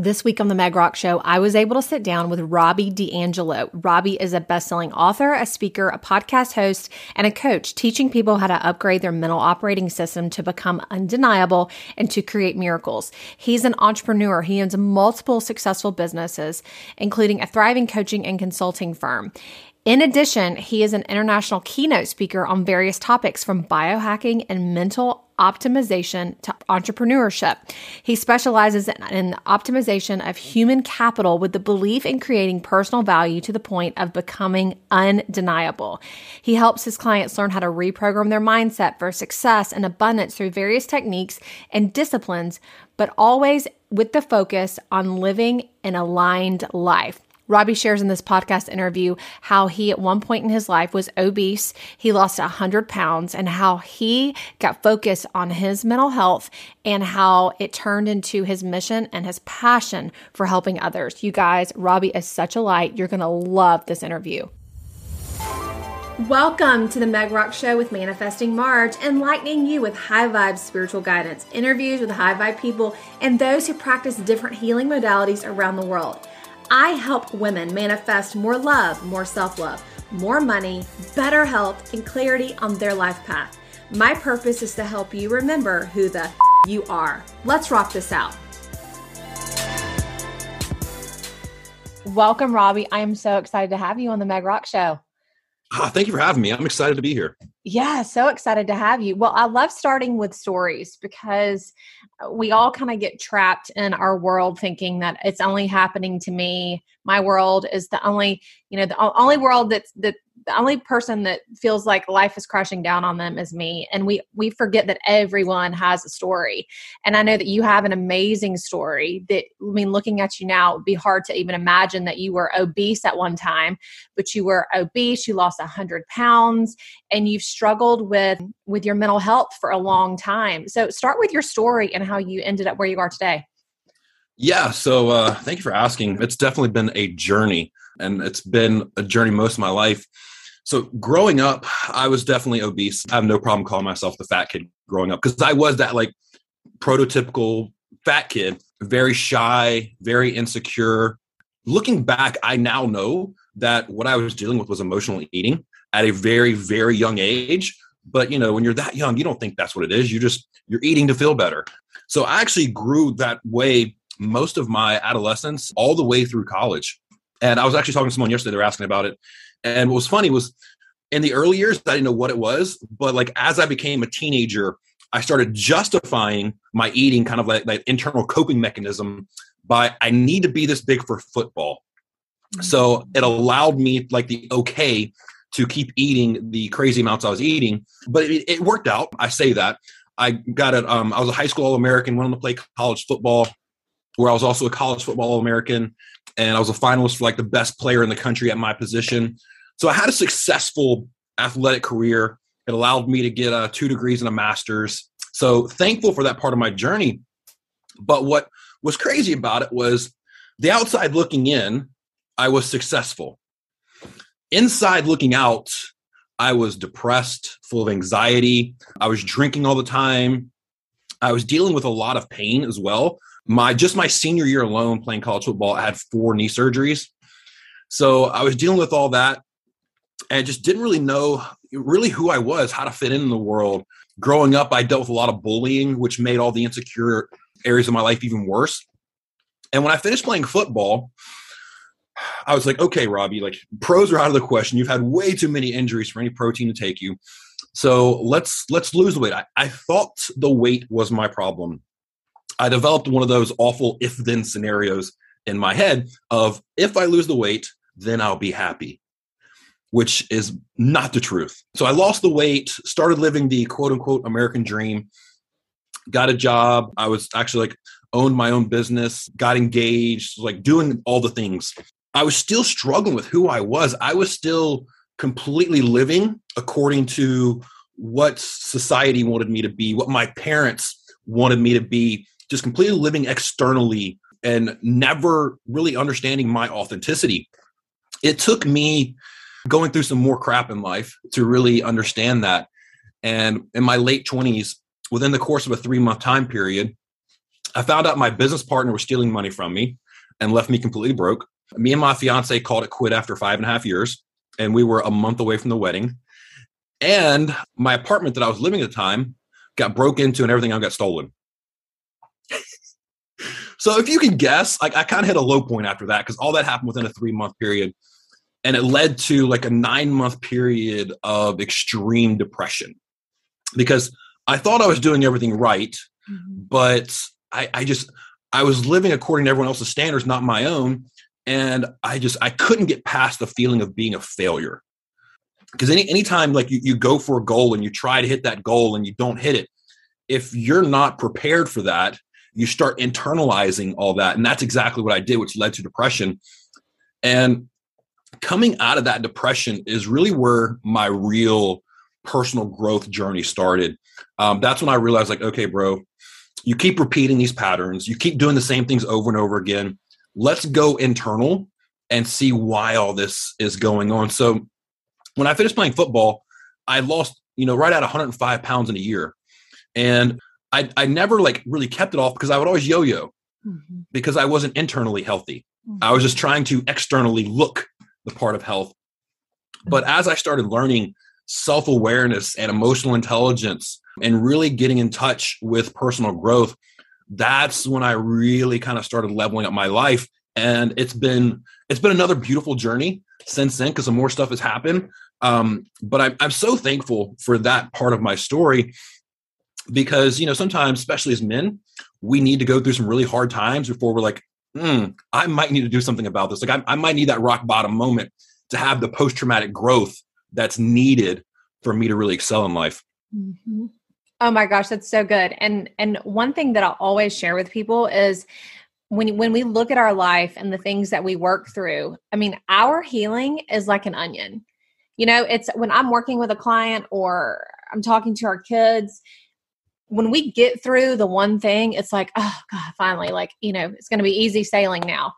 This week on the Meg Rock Show, I was able to sit down with Robby D'Angelo. Robby is a best-selling author, a speaker, a podcast host, and a coach teaching people how to upgrade their mental operating system to become undeniable and to create miracles. He's an entrepreneur. He owns multiple successful businesses, including a thriving coaching and consulting firm. In addition, he is an international keynote speaker on various topics from biohacking and mental optimization to entrepreneurship. He specializes in, the optimization of human capital with the belief in creating personal value to the point of becoming undeniable. He helps his clients learn how to reprogram their mindset for success and abundance through various techniques and disciplines, but always with the focus on living an aligned life. Robby shares in this podcast interview how he, at one point in his life, was obese. He lost 100 pounds and how he got focused on his mental health and how it turned into his mission and his passion for helping others. You guys, Robby is such a light. You're going to love this interview. Welcome to the Meg Rock Show with Manifesting Marge, enlightening you with high vibe spiritual guidance, interviews with high vibe people, and those who practice different healing modalities around the world. I help women manifest more love, more self love, more money, better health, and clarity on their life path. My purpose is to help you remember who the you are. Let's rock this out. Welcome, Robby. I am so excited to have you on the Meg Rock Show. Ah, thank you for having me. I'm excited to be here. Yeah, so excited to have you. Well, I love starting with stories because we all kind of get trapped in our world thinking that it's only happening to me. My world is the only, you know, the only world that's that the only person that feels like life is crashing down on them is me and we we forget that everyone has a story. And i know that you have an amazing story that i mean looking at you now it would be hard to even imagine that you were obese at one time but you were obese you lost 100 pounds and you've struggled with with your mental health for a long time. So start with your story and how you ended up where you are today. Yeah so uh, thank you for asking. It's definitely been a journey and it's been a journey most of my life so growing up, I was definitely obese. I have no problem calling myself the fat kid growing up because I was that like prototypical fat kid, very shy, very insecure. Looking back, I now know that what I was dealing with was emotional eating at a very, very young age. But you know, when you're that young, you don't think that's what it is. You just you're eating to feel better. So I actually grew that way most of my adolescence, all the way through college. And I was actually talking to someone yesterday. They were asking about it, and what was funny was in the early years, I didn't know what it was, but like as I became a teenager, I started justifying my eating kind of like that internal coping mechanism by I need to be this big for football. So it allowed me like the okay to keep eating the crazy amounts I was eating, but it, it worked out. I say that I got it. Um, I was a high school All American, went on to play college football, where I was also a college football All American and I was a finalist for like the best player in the country at my position. So I had a successful athletic career. It allowed me to get uh, two degrees and a master's. So thankful for that part of my journey. But what was crazy about it was the outside looking in, I was successful. Inside looking out, I was depressed, full of anxiety. I was drinking all the time. I was dealing with a lot of pain as well my just my senior year alone playing college football, I had four knee surgeries. So I was dealing with all that and just didn't really know really who I was, how to fit in, in the world. Growing up, I dealt with a lot of bullying, which made all the insecure areas of my life even worse. And when I finished playing football, I was like, okay, Robby, like pros are out of the question. You've had way too many injuries for any protein to take you. So let's let's lose the weight. I, I thought the weight was my problem. I developed one of those awful if then scenarios in my head of if I lose the weight, then I'll be happy, which is not the truth. So I lost the weight, started living the quote unquote American dream, got a job. I was actually like owned my own business, got engaged, like doing all the things. I was still struggling with who I was. I was still completely living according to what society wanted me to be, what my parents wanted me to be, just completely living externally and never really understanding my authenticity. It took me going through some more crap in life to really understand that. And in my late 20s, within the course of a three month time period, I found out my business partner was stealing money from me and left me completely broke. Me and my fiance called it quit after five and a half years, and we were a month away from the wedding. And my apartment that I was living at the time got broke into and everything got stolen. So if you can guess, like I kind of hit a low point after that because all that happened within a three month period. And it led to like a nine month period of extreme depression because I thought I was doing everything right, mm-hmm. but I, I just I was living according to everyone else's standards, not my own. And I just I couldn't get past the feeling of being a failure because any anytime like you, you go for a goal and you try to hit that goal and you don't hit it if you're not prepared for that you start internalizing all that. And that's exactly what i did which led to depression. And coming out of that depression is really where my real personal growth journey started. Um, that's when i realized like okay bro you keep repeating these patterns. You keep doing the same things over and over again. Let's go internal and see why all this is going on. So when I finished playing football, I lost, you know, right at 105 pounds in a year. And I, I never like really kept it off because I would always yo-yo mm-hmm. because I wasn't internally healthy. Mm-hmm. I was just trying to externally look the part of health. But as I started learning self-awareness and emotional intelligence and really getting in touch with personal growth, that's when I really kind of started leveling up my life. And it's been it's been another beautiful journey since then because some more stuff has happened. Um, but I'm, I'm so thankful for that part of my story because, you know, sometimes, especially as men, we need to go through some really hard times before we're like, mm, I might need to do something about this. Like, I, I might need that rock bottom moment to have the post traumatic growth that's needed for me to really excel in life. Mm-hmm. Oh my gosh, that's so good. And and one thing that I'll always share with people is when when we look at our life and the things that we work through, I mean, our healing is like an onion you know it's when i'm working with a client or i'm talking to our kids when we get through the one thing it's like oh god finally like you know it's going to be easy sailing now.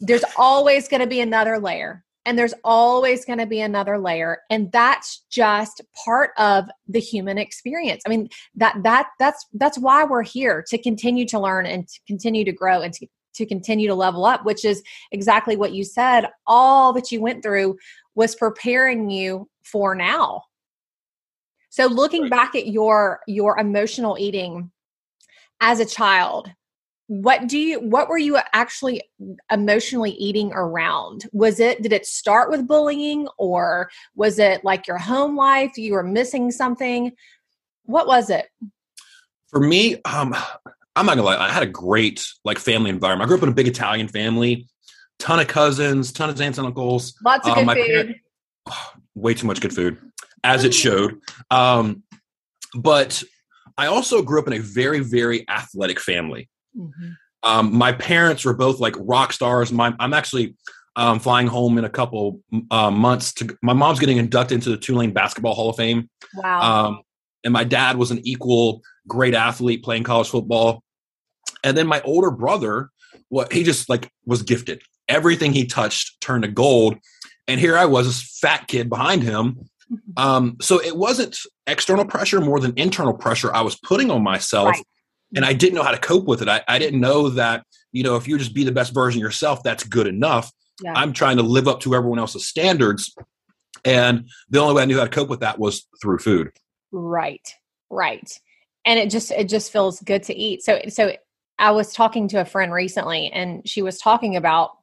There's always going to be another layer and there's always going to be another layer and that's just part of the human experience. I mean that that that's that's why we're here to continue to learn and to continue to grow and to, to continue to level up which is exactly what you said. All that you went through was preparing you for now so looking right. back at your your emotional eating as a child what do you what were you actually emotionally eating around was it did it start with bullying or was it like your home life you were missing something what was it for me um i'm not gonna lie i had a great like family environment i grew up in a big italian family ton of cousins, ton of aunts and uncles. Lots of um, good food. Parent, oh, way too much good food, as it showed. Um, but I also grew up in a very, very athletic family. Mm-hmm. Um, my parents were both like rock stars. My, I'm actually um, flying home in a couple uh, months. To my mom's getting inducted into the Tulane Basketball Hall of Fame. Wow. Um, and my dad was an equal great athlete playing college football. And then my older brother, what he just like was gifted everything he touched turned to gold. And here I was, this fat kid behind him. Mm-hmm. Um, so it wasn't external pressure more than internal pressure I was putting on myself. Right. And I didn't know how to cope with it. I, I, didn't know that, you know, if you just be the best version of yourself, that's good enough. Yeah. I'm trying to live up to everyone else's standards. And the only way I knew how to cope with that was through food. Right. Right. And it just it just feels good to eat. So so I was talking to a friend recently and she was talking about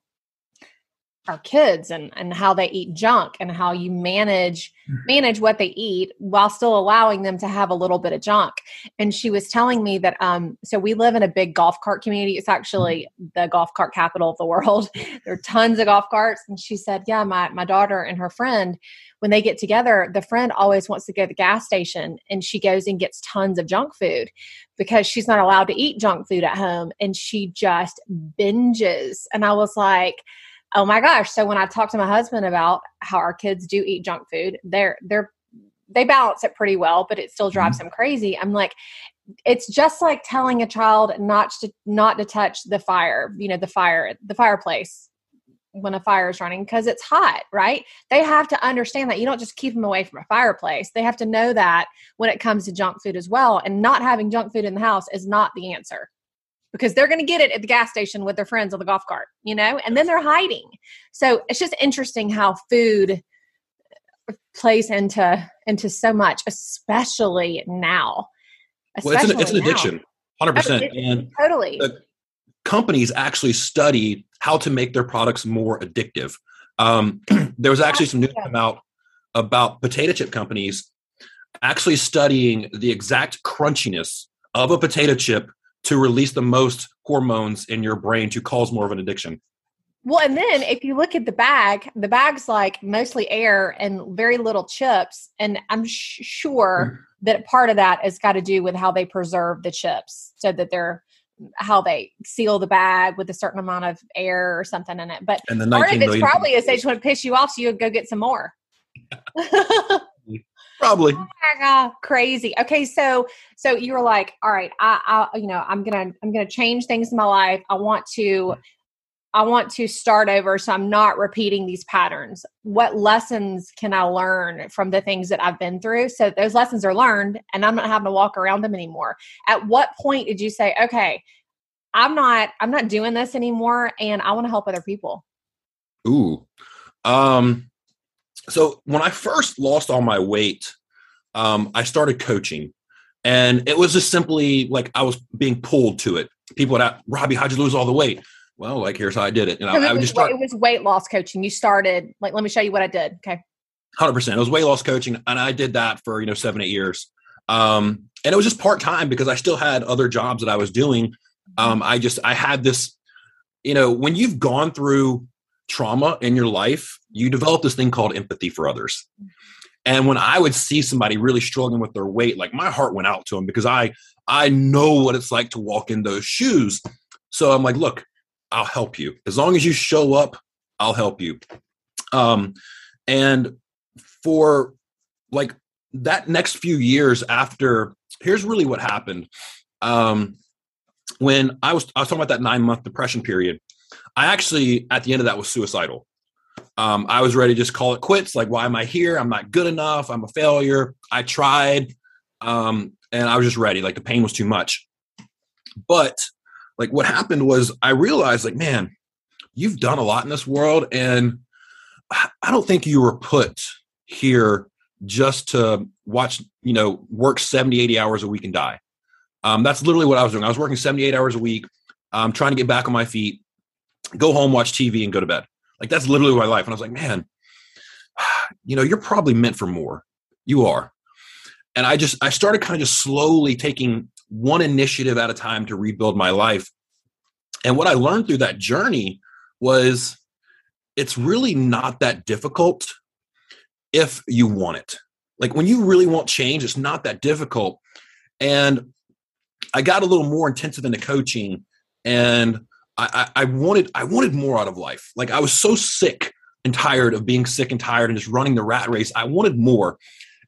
our kids and and how they eat junk and how you manage mm. manage what they eat while still allowing them to have a little bit of junk. And she was telling me that um so we live in a big golf cart community. It's actually mm. the golf cart capital of the world. There are tons of golf carts. And she said yeah my my daughter and her friend when they get together the friend always wants to go to the gas station and she goes and gets tons of junk food because she's not allowed to eat junk food at home and she just binges. And i was like oh my gosh. So when i talk to my husband about how our kids do eat junk food they're they're they balance it pretty well but it still drives mm-hmm. them crazy. I'm like it's just like telling a child not to not to touch the fire you know the fire the fireplace when a fire is running because it's hot right? They have to understand that you don't just keep them away from a fireplace. They have to know that when it comes to junk food as well and not having junk food in the house is not the answer because they're going to get it at the gas station with their friends on the golf cart, you know, and then they're hiding. So it's just interesting how food plays into into so much, especially now. Especially well, it's an, it's an addiction, hundred percent, and totally. companies actually study how to make their products more addictive. Um, there was actually some news come out about potato chip companies actually studying the exact crunchiness of a potato chip to release the most hormones in your brain to cause more of an addiction. Well, and then if you look at the bag, the bag's like mostly air and very little chips. And I'm sh- sure mm. that part of that has got to do with how they preserve the chips so that they're how they seal the bag with a certain amount of air or something in it. But and the part of it's probably is they just want to piss you off so you go get some more. Probably. Oh my God, crazy. Okay, so so you were like, all right, I, I, you know, I'm gonna, I'm gonna change things in my life. I want to, I want to start over, so I'm not repeating these patterns. What lessons can I learn from the things that I've been through? So those lessons are learned, and I'm not having to walk around them anymore. At what point did you say, okay, I'm not, I'm not doing this anymore, and I want to help other people? Ooh, um so when I first lost all my weight, um, I started coaching, and it was just simply like I was being pulled to it. People would ask, "Robby, how'd you lose all the weight?" Well, like here's how I did it, and I, I would just start. It was weight loss coaching. You started like, let me show you what I did. Okay, hundred percent. It was weight loss coaching, and I did that for you know seven eight years. Um, and it was just part time because I still had other jobs that I was doing. Mm-hmm. Um, I just I had this, you know, when you've gone through trauma in your life, you develop this thing called empathy for others. And when I would see somebody really struggling with their weight, like my heart went out to them because I I know what it's like to walk in those shoes. So I'm like, look, I'll help you. As long as you show up, I'll help you. Um, and for like that next few years after, here's really what happened. Um, when I was I was talking about that nine month depression period, I actually, at the end of that, was suicidal. Um, I was ready to just call it quits. Like, why am I here? I'm not good enough. I'm a failure. I tried. Um, and I was just ready. Like, the pain was too much. But, like, what happened was I realized, like, man, you've done a lot in this world. And I don't think you were put here just to watch, you know, work 70, 80 hours a week and die. Um, that's literally what I was doing. I was working 78 hours a week, um, trying to get back on my feet go home, watch TV, and go to bed. Like that's literally my life. And I was like, man, you know, you're probably meant for more. You are. And I just I started kind of just slowly taking one initiative at a time to rebuild my life. And what I learned through that journey was it's really not that difficult if you want it. Like when you really want change, it's not that difficult. And I got a little more intensive into coaching and I, I, wanted I wanted more out of life. Like I was so sick and tired of being sick and tired and just running the rat race. I wanted more.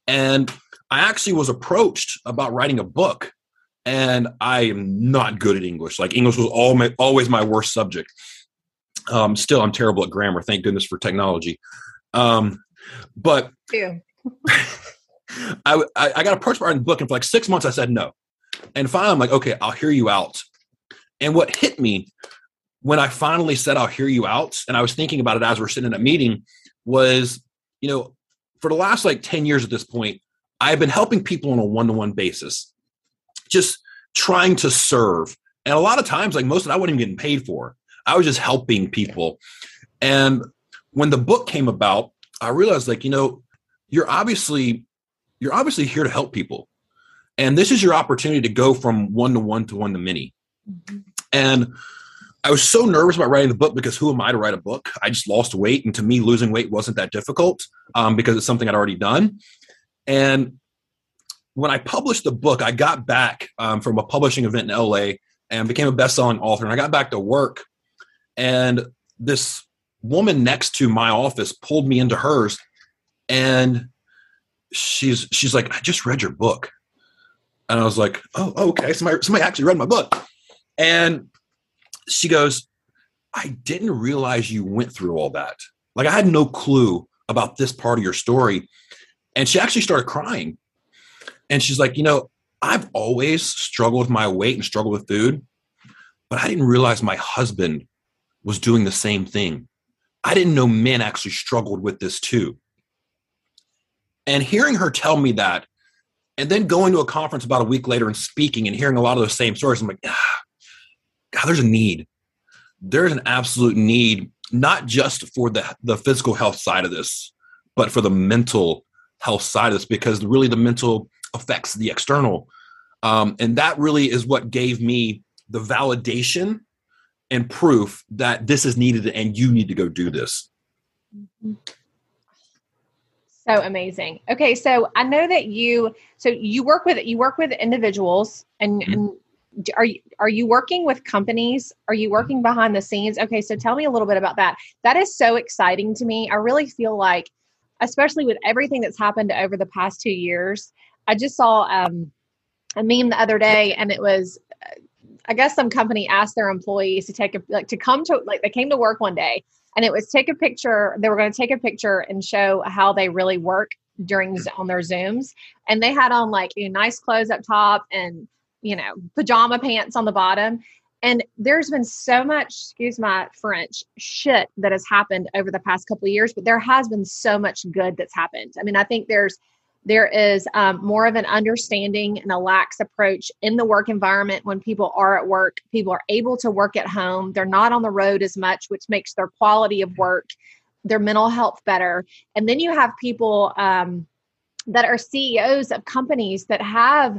And I actually was approached about writing a book. And I am not good at English. Like English was all my, always my worst subject. Um, still, I'm terrible at grammar. Thank goodness for technology. Um, but I, I, I got approached by writing a book, and for like six months, I said no. And finally, I'm like, okay, I'll hear you out. And what hit me when I finally said, I'll hear you out, and I was thinking about it as we're sitting in a meeting, was, you know, for the last like 10 years at this point, I've been helping people on a one to one basis, just trying to serve. And a lot of times, like most of it, I wasn't even getting paid for. I was just helping people. And when the book came about, I realized like, you know, you're obviously you're obviously here to help people. And this is your opportunity to go from one to one to one to many. Mm-hmm. And I was so nervous about writing the book because who am I to write a book? I just lost weight, and to me, losing weight wasn't that difficult um, because it's something I'd already done. And when I published the book, I got back um, from a publishing event in LA and became a best-selling author. And I got back to work, and this woman next to my office pulled me into hers, and she's she's like, "I just read your book," and I was like, "Oh, okay, somebody somebody actually read my book," and she goes, I didn't realize you went through all that. Like I had no clue about this part of your story. And she actually started crying. And she's like, you know, I've always struggled with my weight and struggled with food. but I didn't realize my husband was doing the same thing. I didn't know men actually struggled with this too. And hearing her tell me that, and then going to a conference about a week later and speaking and hearing a lot of those same stories, I'm like, ah, God, there's a need. There's an absolute need, not just for the, the physical health side of this, but for the mental health side of this, because really the mental affects the external. Um, and that really is what gave me the validation and proof that this is needed and you need to go do this. Mm-hmm. So amazing. Okay, so I know that you so you work with you work with individuals and, mm-hmm. and are you are you working with companies? Are you working behind the scenes? Okay, so tell me a little bit about that. That is so exciting to me. I really feel like especially with everything that's happened over the past 2 years. I just saw um, a meme the other day and it was I guess some company asked their employees to take a like to come to like they came to work one day and it was take a picture. They were going to take a picture and show how they really work during on their zooms, and they had on like you know, nice clothes up top and you know pajama pants on the bottom. And there's been so much, excuse my French, shit that has happened over the past couple of years, but there has been so much good that's happened. I mean, I think there's there is um, more of an understanding and a lax approach in the work environment when people are at work. People are able to work at home. They're not on the road as much, which makes their quality of work, their mental health better. And then you have people um, that are CEOs of companies that have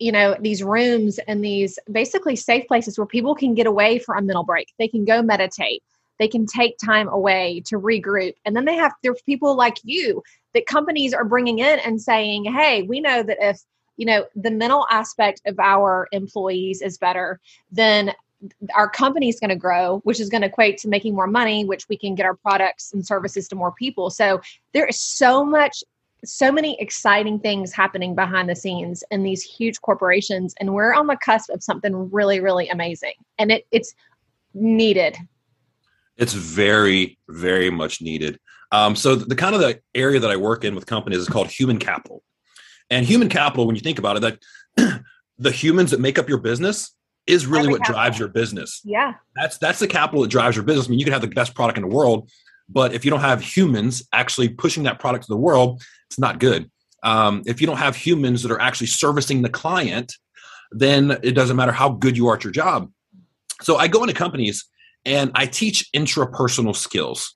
you know these rooms and these basically safe places where people can get away for a mental break. They can go meditate. They can take time away to regroup. And then they have there's people like you that companies are bringing in and saying, hey, we know that if you know the mental aspect of our employees is better, then our company is going to grow, which is going to equate to making more money, which we can get our products and services to more people. So there is so much, so many exciting things happening behind the scenes in these huge corporations, and we're on the cusp of something really, really amazing, and it, it's needed. It's very, very much needed. Um, so the, the kind of the area that I work in with companies is called human capital. And human capital, when you think about it, that the humans that make up your business is really Every what capital. drives your business. Yeah. That's that's the capital that drives your business. I mean, you can have the best product in the world, but if you don't have humans actually pushing that product to the world, it's not good. Um, if you don't have humans that are actually servicing the client, then it doesn't matter how good you are at your job. So I go into companies and I teach intrapersonal skills.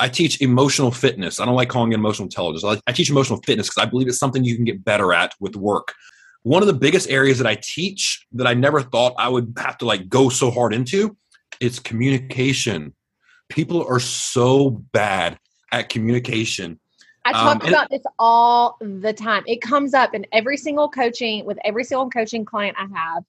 I teach emotional fitness. I don't like calling it emotional intelligence. I, I teach emotional fitness because I believe it's something you can get better at with work. One of the biggest areas that I teach that I never thought I would have to like go so hard into is communication. People are so bad at communication. I talk um, about this all the time. It comes up in every single coaching with every single coaching client I have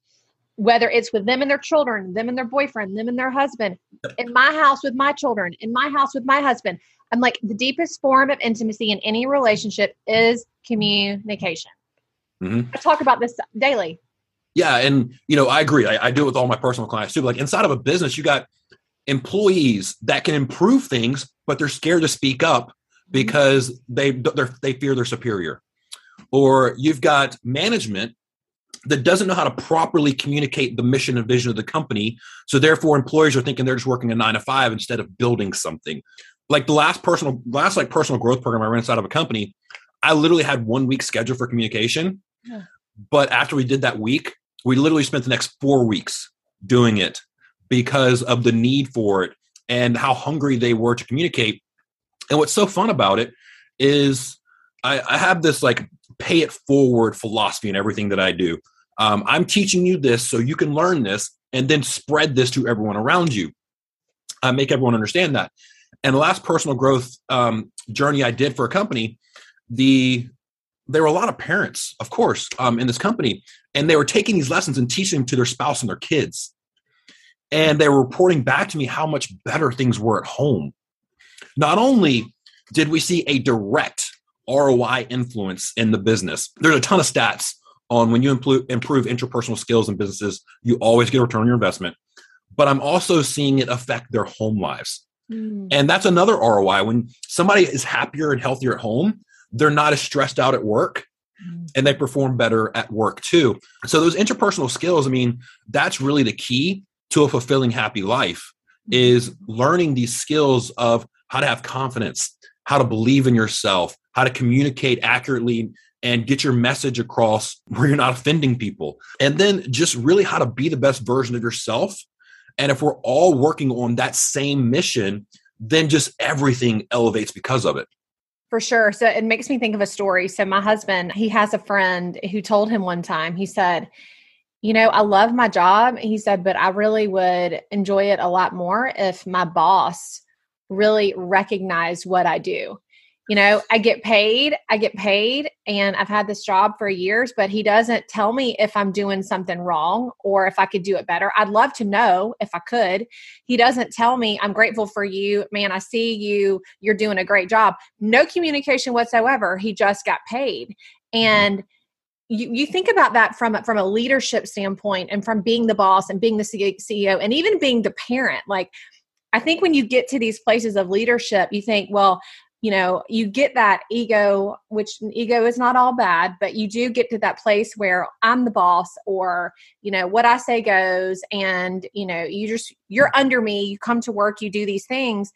whether it's with them and their children, them and their boyfriend, them and their husband, in my house with my children, in my house with my husband. I'm like, the deepest form of intimacy in any relationship is communication. Mm-hmm. I talk about this daily. Yeah. And, you know, I agree. I, I do it with all my personal clients too. But like inside of a business, you got employees that can improve things, but they're scared to speak up mm-hmm. because they they fear their superior. Or you've got management that doesn't know how to properly communicate the mission and vision of the company. So therefore, employers are thinking they're just working a nine to five instead of building something. Like the last personal, last like personal growth program I ran inside of a company, I literally had one week schedule for communication. Yeah. But after we did that week, we literally spent the next four weeks doing it because of the need for it and how hungry they were to communicate. And what's so fun about it is I, I have this like pay it forward philosophy in everything that I do. Um, I'm teaching you this so you can learn this and then spread this to everyone around you. I make everyone understand that. And the last personal growth um, journey I did for a company, the there were a lot of parents, of course, um, in this company, and they were taking these lessons and teaching them to their spouse and their kids. And they were reporting back to me how much better things were at home. Not only did we see a direct ROI influence in the business. There's a ton of stats on when you improve, interpersonal skills in businesses, you always get a return on your investment. But I'm also seeing it affect their home lives. Mm. And that's another ROI. When somebody is happier and healthier at home, they're not as stressed out at work mm. and they perform better at work too. So those interpersonal skills, I mean, that's really the key to a fulfilling, happy life is learning these skills of how to have confidence, how to believe in yourself, how to communicate accurately and get your message across where you're not offending people. And then just really how to be the best version of yourself. And if we're all working on that same mission, then just everything elevates because of it. For sure. So it makes me think of a story. So my husband, he has a friend who told him one time, he said, you know, I love my job. He said, but I really would enjoy it a lot more if my boss really recognized what I do. You know, I get paid, I get paid, and I've had this job for years, but he doesn't tell me if I'm doing something wrong or if I could do it better. I'd love to know if I could. He doesn't tell me, I'm grateful for you. Man, I see you. You're doing a great job. No communication whatsoever. He just got paid. Mm-hmm. You, you think about that from from a leadership standpoint and from being the boss and being the CEO and even being the parent like I think when you get to these places of leadership you think well you know you get that ego which ego is not all bad but you do get to that place where i'm the boss or you know what i say goes and you know you just you're under me you come to work you do these things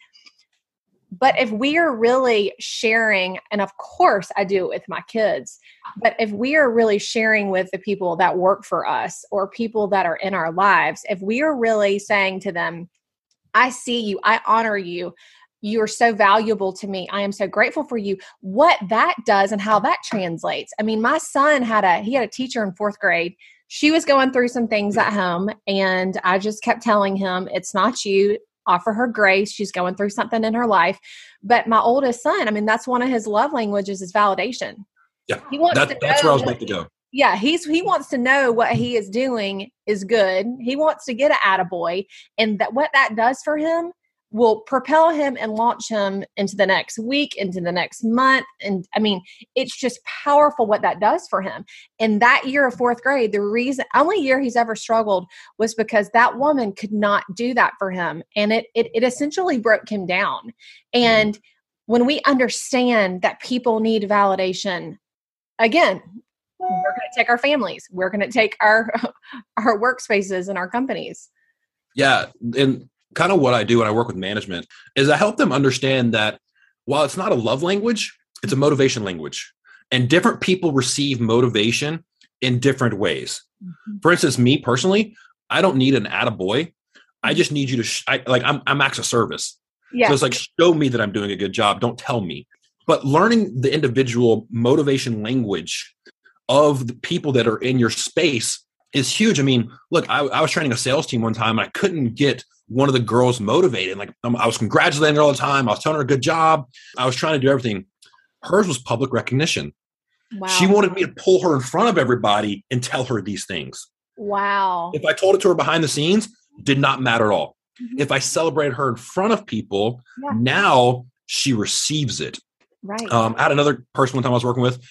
but if we are really sharing, and of course I do it with my kids, but if we are really sharing with the people that work for us or people that are in our lives, if we are really saying to them, I see you, I honor you, you are so valuable to me. I am so grateful for you. What that does and how that translates. I mean, my son had a he had a teacher in 4th grade. She was going through some things at home and I just kept telling him, it's not you offer her grace. She's going through something in her life. But my oldest son, I mean, that's one of his love languages is validation. Yeah. He wants that, to that's where I was about to go. Yeah, he's he wants to know what he is doing is good. He wants to get an attaboy. And that what that does for him will propel him and launch him into the next week, into the next month. And I mean, it's just powerful what that does for him. In that year of fourth grade, the reason, only year he's ever struggled was because that woman could not do that for him. And it, it, it essentially broke him down. Mm-hmm. And when we understand that people need validation, again, we're going to take our families, we're going to take our, our workspaces and our companies. Yeah. And kind of what I do when I work with management is I help them understand that while it's not a love language, it's a motivation language. And different people receive motivation in different ways. Mm-hmm. For instance, me personally, I don't need an attaboy. I mm-hmm. just need you to, sh- I, like, I'm, I'm acts of service. Yeah. So it's like, show me that I'm doing a good job. Don't tell me. But learning the individual motivation language of the people that are in your space is huge. I mean, look, I, I was training a sales team one time and I couldn't get one of the girls motivated. Like um, I was congratulating her all the time. I was telling her a good job. I was trying to do everything. Hers was public recognition. Wow. She wanted me to pull her in front of everybody and tell her these things. Wow. If I told it to her behind the scenes, did not matter at all. Mm-hmm. If I celebrated her in front of people, yeah. now she receives it. Right. Um, I had another person one time I was working with,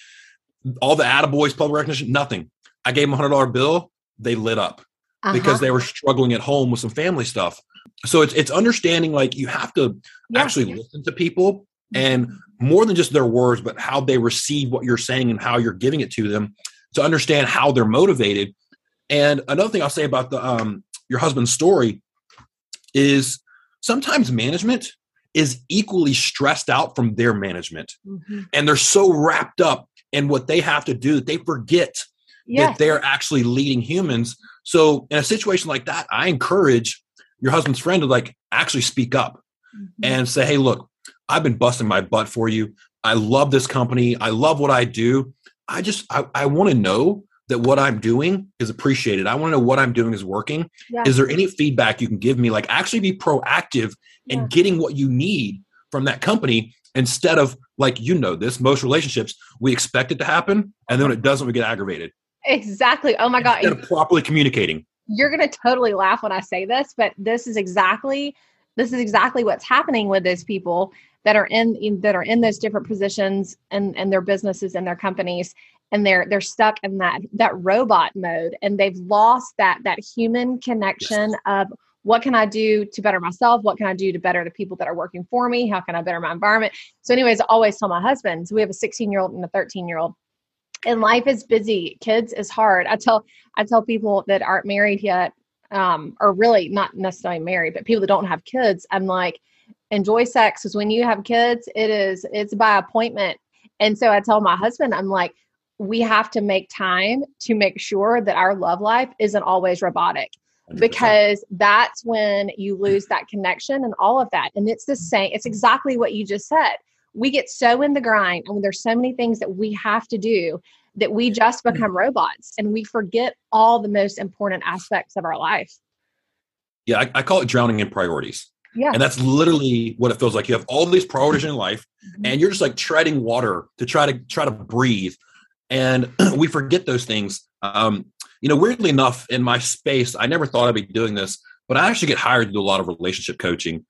all the attaboys, public recognition, nothing. I gave them a hundred dollar bill. They lit up uh-huh. because they were struggling at home with some family stuff. So it's it's understanding like you have to yeah. actually listen to people and more than just their words, but how they receive what you're saying and how you're giving it to them to understand how they're motivated. And another thing I'll say about the um, your husband's story is sometimes management is equally stressed out from their management, mm-hmm. and they're so wrapped up in what they have to do that they forget yes. that they're actually leading humans. So in a situation like that, I encourage your husband's friend to like actually speak up mm-hmm. and say, Hey, look, I've been busting my butt for you. I love this company. I love what I do. I just, I, I want to know that what I'm doing is appreciated. I want to know what I'm doing is working. Yeah. Is there any feedback you can give me? Like actually be proactive yeah. in getting what you need from that company instead of like, you know, this most relationships, we expect it to happen. And then when it doesn't, we get aggravated. Exactly. Oh my God. Instead of properly communicating. You're going to totally laugh when I say this, but this is exactly this is exactly what's happening with those people that are in, in that are in those different positions and and their businesses and their companies and they're they're stuck in that that robot mode and they've lost that that human connection yes. of what can I do to better myself? What can I do to better the people that are working for me? How can I better my environment? So, anyways, I always tell my husband, so we have a 16 year old and a 13 year old and life is busy kids is hard i tell i tell people that aren't married yet um, or really not necessarily married, but people that don't have kids, I'm like, enjoy sex because when you have kids, it is it's by appointment. And so I tell my husband, I'm like, we have to make time to make sure that our love life isn't always robotic 100%. because that's when you lose that connection and all of that. And it's the same, it's exactly what you just said. We get so in the grind and there's so many things that we have to do that we just mm. become robots and we forget all the most important aspects of our life. Yeah, I, I call it drowning in priorities. Yeah. And that's literally what it feels like. You have all these priorities in life mm-hmm. and you're just like treading water to try to try to breathe. And we forget those things. Um, you know, weirdly enough, in my space, I never thought I'd be doing this, but I actually get hired to do a lot of relationship coaching.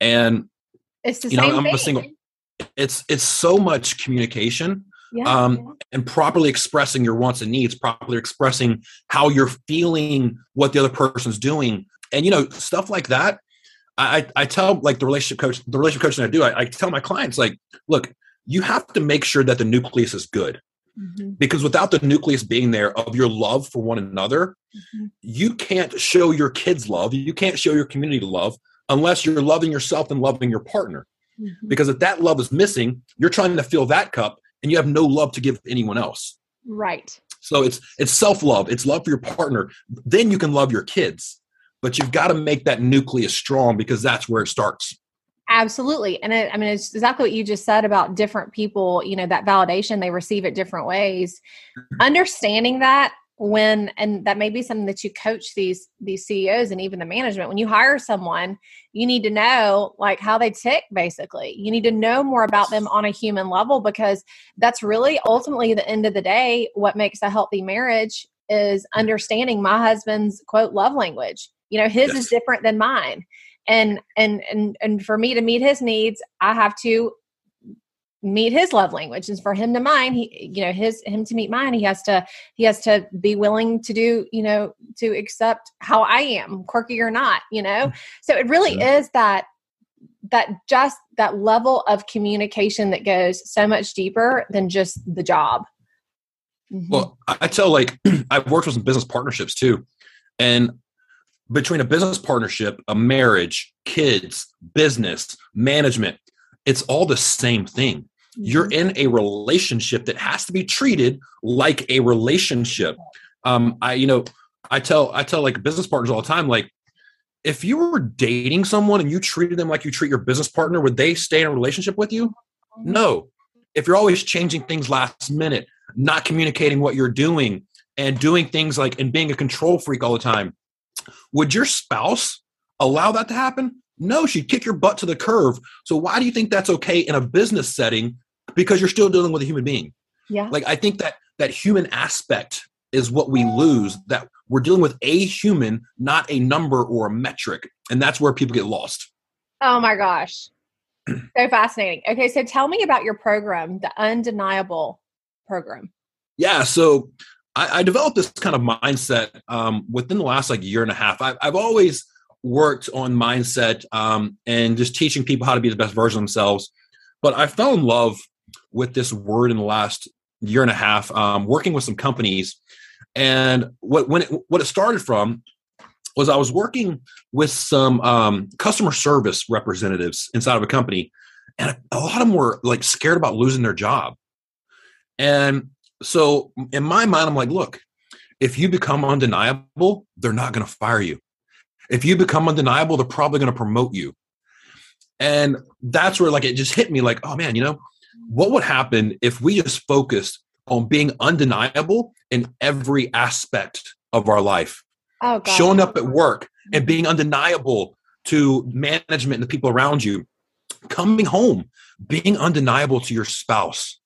And it's the you know, I'm thing. a single. It's it's so much communication. Yeah, um, yeah. and properly expressing your wants and needs, properly expressing how you're feeling, what the other person's doing, and you know stuff like that I, I tell like the relationship coach, the relationship coaching I do, I, I tell my clients like, look, you have to make sure that the nucleus is good. Mm-hmm. Because without the nucleus being there of your love for one another, mm-hmm. you can't show your kids love. You can't show your community love unless you're loving yourself and loving your partner. Mm-hmm. Because if that love is missing, you're trying to fill that cup and you have no love to give anyone else. Right. So it's it's self-love, it's love for your partner. Then you can love your kids but you've got to make that nucleus strong because that's where it starts absolutely and it, i mean it's exactly what you just said about different people you know that validation they receive it different ways mm-hmm. understanding that when and that may be something that you coach these these CEOs and even the management. When you hire someone you need to know like how they tick basically. You need to know more about them on a human level because that's really ultimately the end of the day what makes a healthy marriage is understanding my husband's quote love language. You know his yes. is different than mine. And and and and for me to meet his needs i have to meet his love language and for him to mine he you know his him to meet mine he has to he has to be willing to do you know to accept how i am quirky or not you know mm. so it really sure. is that that just that level of communication that goes so much deeper than just the job mm-hmm. well i tell like i've worked with some business partnerships too and between a business partnership, a marriage, kids, business, management, it's all the same thing. You're mm-hmm. in a relationship that has to be treated like a relationship. Um, I, you know, I tell I tell like business partners all the time, like if you were dating someone and you treated them like you treat your business partner, would they stay in a relationship with you? Mm-hmm. No. If you're always changing things last minute, not communicating what you're doing, and doing things like and being a control freak all the time, would your spouse allow that to happen? No, she'd kick your butt to the curve. So why do you think that's okay in a business setting? Because you're still dealing with a human being. Yeah. Like I think that that human aspect is what we lose that we're dealing with a human, not a number or a metric. And that's where people get lost. Oh my gosh. so fascinating. Okay, so tell me about your program, the undeniable program. Yeah, so I, I developed this kind of mindset um, within the last like year and a half. I, have always worked on mindset um, and just teaching people how to be the best version of themselves. But I fell in love with this word in the last year and a half, um, working with some companies. And what when it, what it started from was I was working with some um, customer service representatives inside of a company, and a lot of them were like scared about losing their job. And so in my mind, I'm like, look, if you become undeniable, they're not going to fire you. If you become undeniable, they're probably going to promote you. And that's where like it just hit me like, oh man, you know, what would happen if we just focused on being undeniable in every aspect of our life? Oh, God. Showing up at work and being undeniable to management and the people around you. Coming home, being undeniable to your spouse,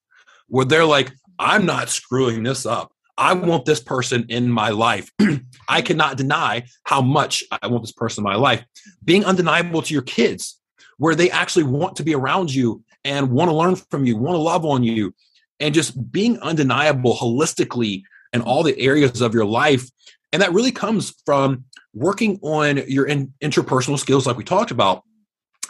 where they're like, I'm not screwing this up. I want this person in my life. I cannot deny how much I want this person in my life. Being undeniable to your kids, where they actually want to be around you and want to learn from you, want to love on you, and just being undeniable holistically in all the areas of your life. And that really comes from working on your in, interpersonal skills, like we talked about.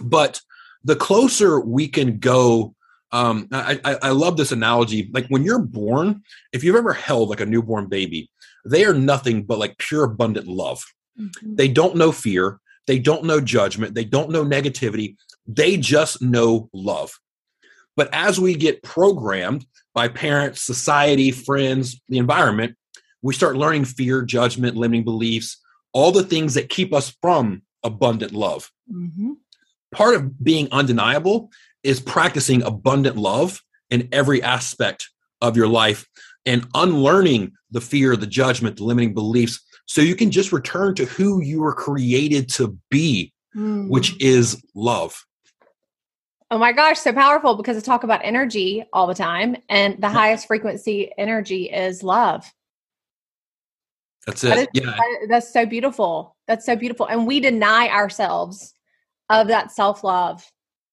But the closer we can go um, I, I, I love this analogy. Like when you're born, if you've ever held like a newborn baby, they are nothing but like pure abundant love. Mm-hmm. They don't know fear. They don't know judgment. They don't know negativity. They just know love. But as we get programmed by parents, society, friends, the environment, we start learning fear, judgment, limiting beliefs, all the things that keep us from abundant love. Mm-hmm. Part of being undeniable is practicing abundant love in every aspect of your life and unlearning the fear, the judgment, the limiting beliefs, so you can just return to who you were created to be, mm. which is love. Oh my gosh, so powerful because I talk about energy all the time, and the highest frequency energy is love. That's it. That is, yeah. That, that's so beautiful. That's so beautiful. And we deny ourselves of that self love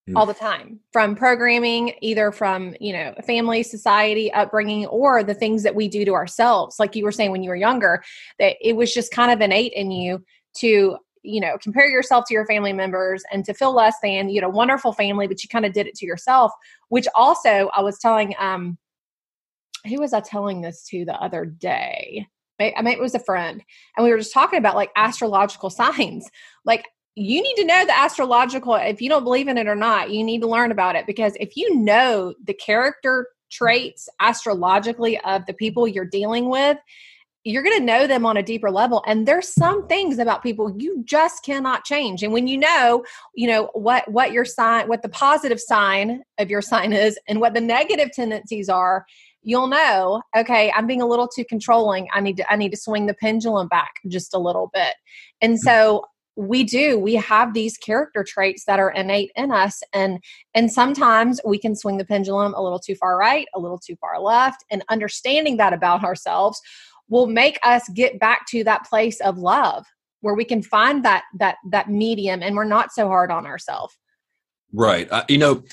mm. all the time from programming, either from, you know, family, society, upbringing, or the things that we do to ourselves. Like you were saying when you were younger, that it was just kind of innate in you to you know compare yourself to your family members and to feel less than you know wonderful family but you kind of did it to yourself which also i was telling um who was i telling this to the other day? I mean it was a friend and we were just talking about like astrological signs. Like you need to know the astrological if you don't believe in it or not you need to learn about it because if you know the character traits astrologically of the people you're dealing with you're going to know them on a deeper level and there's some things about people you just cannot change and when you know you know what what your sign what the positive sign of your sign is and what the negative tendencies are you'll know okay i'm being a little too controlling. I need to i need to swing the pendulum back just a little bit. And mm-hmm. so we do we have these character traits that are innate in us and and sometimes we can swing the pendulum a little too far right a little too far left and understanding that about ourselves will make us get back to that place of love where we can find that that that medium and we're not so hard on ourselves right. Uh, you know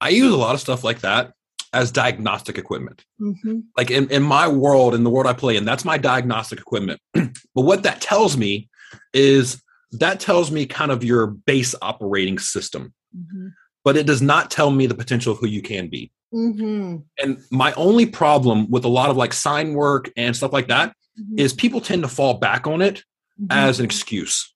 i use a lot of stuff like that as diagnostic equipment. Mm-hmm. like in, in my world in the world i play in that's my diagnostic equipment. But what that tells me is that tells me kind of your base operating system. Mm-hmm. but it does not tell me the potential of who you can be Mm-hmm. And my only problem with a lot of like sign work and stuff like that mm-hmm. is people tend to fall back on it mm-hmm. as an excuse.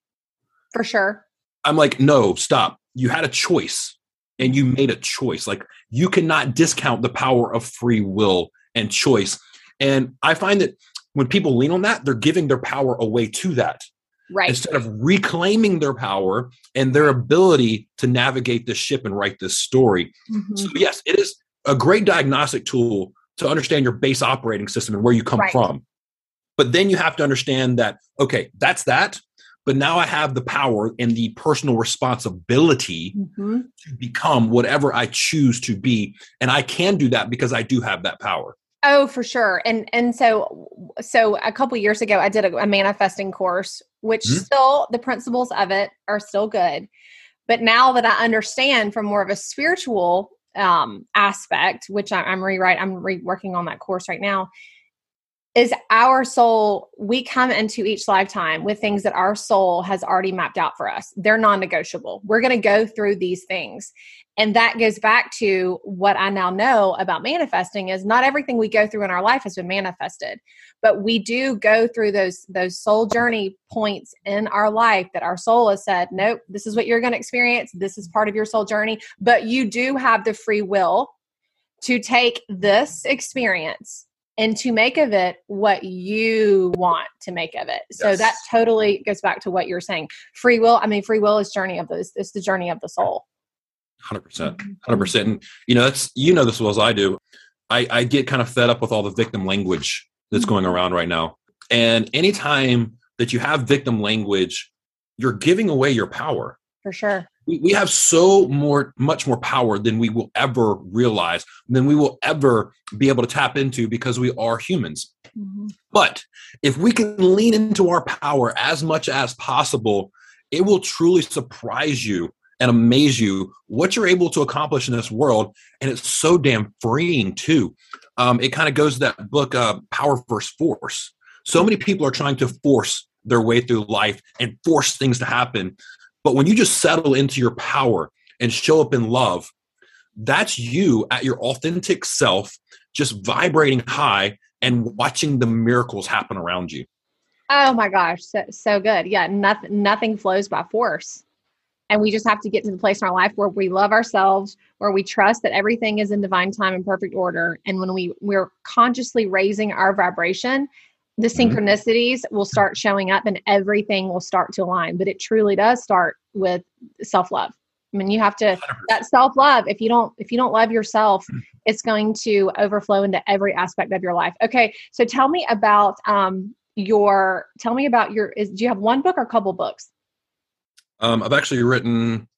For sure. I'm like, no, stop. You had a choice and you made a choice. Like you cannot discount the power of free will and choice. And I find that when people lean on that, they're giving their power away to that. Right. Instead of reclaiming their power and their ability to navigate this ship and write this story. Mm-hmm. So yes, it is a great diagnostic tool to understand your base operating system and where you come right. from. But then you have to understand that, okay, that's that. But now I have the power and the personal responsibility mm-hmm. to become whatever I choose to be. And I can do that because I do have that power. Oh, for sure. And and so so a couple years ago I did a, a manifesting course, which mm-hmm. still the principles of it are still good. But now that I understand from more of a spiritual um, aspect, which I, am rewrite, I'm re- working on that course right now, is our soul. We come into each lifetime with things that our soul has already mapped out for us. They're non-negotiable. We're going to go through these things, and that goes back to what i now know about manifesting is not everything we go through in our life has been manifested but we do go through those those soul journey points in our life that our soul has said nope this is what you're going to experience this is part of your soul journey but you do have the free will to take this experience and to make of it what you want to make of it. So yes. that totally goes back to what you're saying. Free will, I mean, free will is journey of this, it's the journey of the soul. Hundred percent, hundred percent. And you know, that's you know this as well as I do. I, I get kind of fed up with all the victim language that's going mm-hmm. around right now. And anytime that you have victim language, you're giving away your power. For sure. We, we have so more, much more power than we will ever realize, than we will ever be able to tap into because we are humans. Mm-hmm. But if we can lean into our power as much as possible, it will truly surprise you and amaze you what you're able to accomplish in this world. And it's so damn freeing too. Um, it kind of goes to that book, uh, Power versus Force. So many people are trying to force their way through life and force things to happen. But when you just settle into your power and show up in love, that's you at your authentic self, just vibrating high and watching the miracles happen around you. Oh my gosh, so, so good. Yeah, nothing nothing flows by force. And we just have to get to the place in our life where we love ourselves, where we trust that everything is in divine time and perfect order. And when we we're consciously raising our vibration, the mm-hmm. synchronicities will start showing up and everything will start to align. But it truly does start with self-love. I mean, you have to that self-love. If you don't if you don't love yourself, mm. it's going to overflow into every aspect of your life. Okay, so tell me about um your tell me about your is do you have one book or a couple books? Um, I've actually written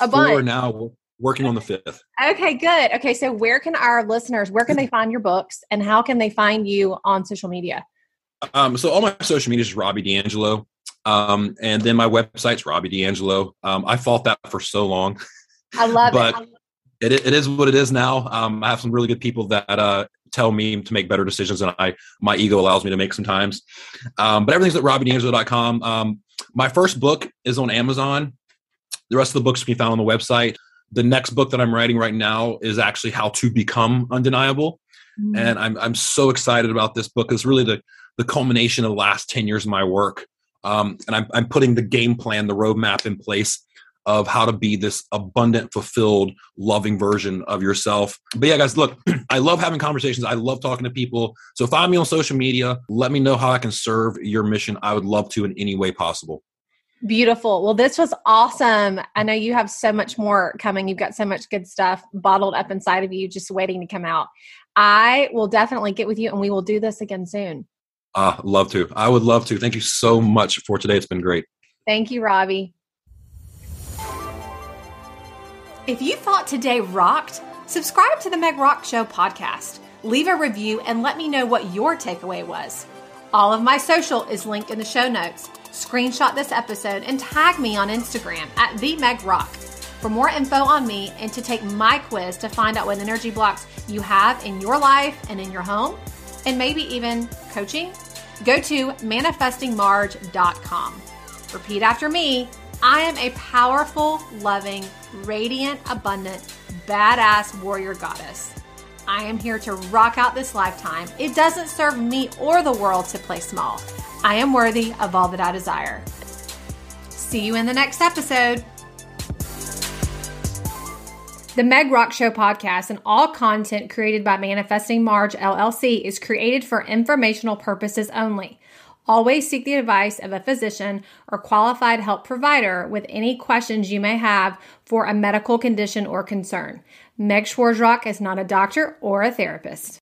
a four bunch. now, working on the fifth. Okay, good. Okay, so where can our listeners, where can they find your books and how can they find you on social media? Um, so all my social media is Robby D'Angelo. Um, and then my website's Robby D'Angelo. Um, I fought that for so long. I love but it. it. It is what it is now. Um, I have some really good people that uh, tell me to make better decisions than I my ego allows me to make sometimes. Um, but everything's at robbydangelo.com. Um, my first book is on Amazon. The rest of the books can be found on the website. The next book that I'm writing right now is actually how to become undeniable. Mm-hmm. And I'm I'm so excited about this book. It's really the the culmination of the last 10 years of my work. Um, and I'm, I'm putting the game plan, the roadmap in place of how to be this abundant, fulfilled, loving version of yourself. But yeah, guys, look, I love having conversations. I love talking to people. So find me on social media. Let me know how I can serve your mission. I would love to in any way possible. Beautiful. Well, this was awesome. I know you have so much more coming. You've got so much good stuff bottled up inside of you, just waiting to come out. I will definitely get with you and we will do this again soon. Uh, love to. I would love to. Thank you so much for today. It's been great. Thank you, Robby. If you thought today rocked, subscribe to the Meg Rock Show podcast. Leave a review and let me know what your takeaway was. All of my social is linked in the show notes. Screenshot this episode and tag me on Instagram at the Meg Rock. For more info on me and to take my quiz to find out what energy blocks you have in your life and in your home, and maybe even coaching, go to manifestingmarge.com. Repeat after me I am a powerful, loving, radiant, abundant, badass warrior goddess. I am here to rock out this lifetime. It doesn't serve me or the world to play small. I am worthy of all that I desire. See you in the next episode. The Meg Rock Show podcast and all content created by Manifesting Marge LLC is created for informational purposes only. Always seek the advice of a physician or qualified health provider with any questions you may have for a medical condition or concern. Meg Schwarzrock is not a doctor or a therapist.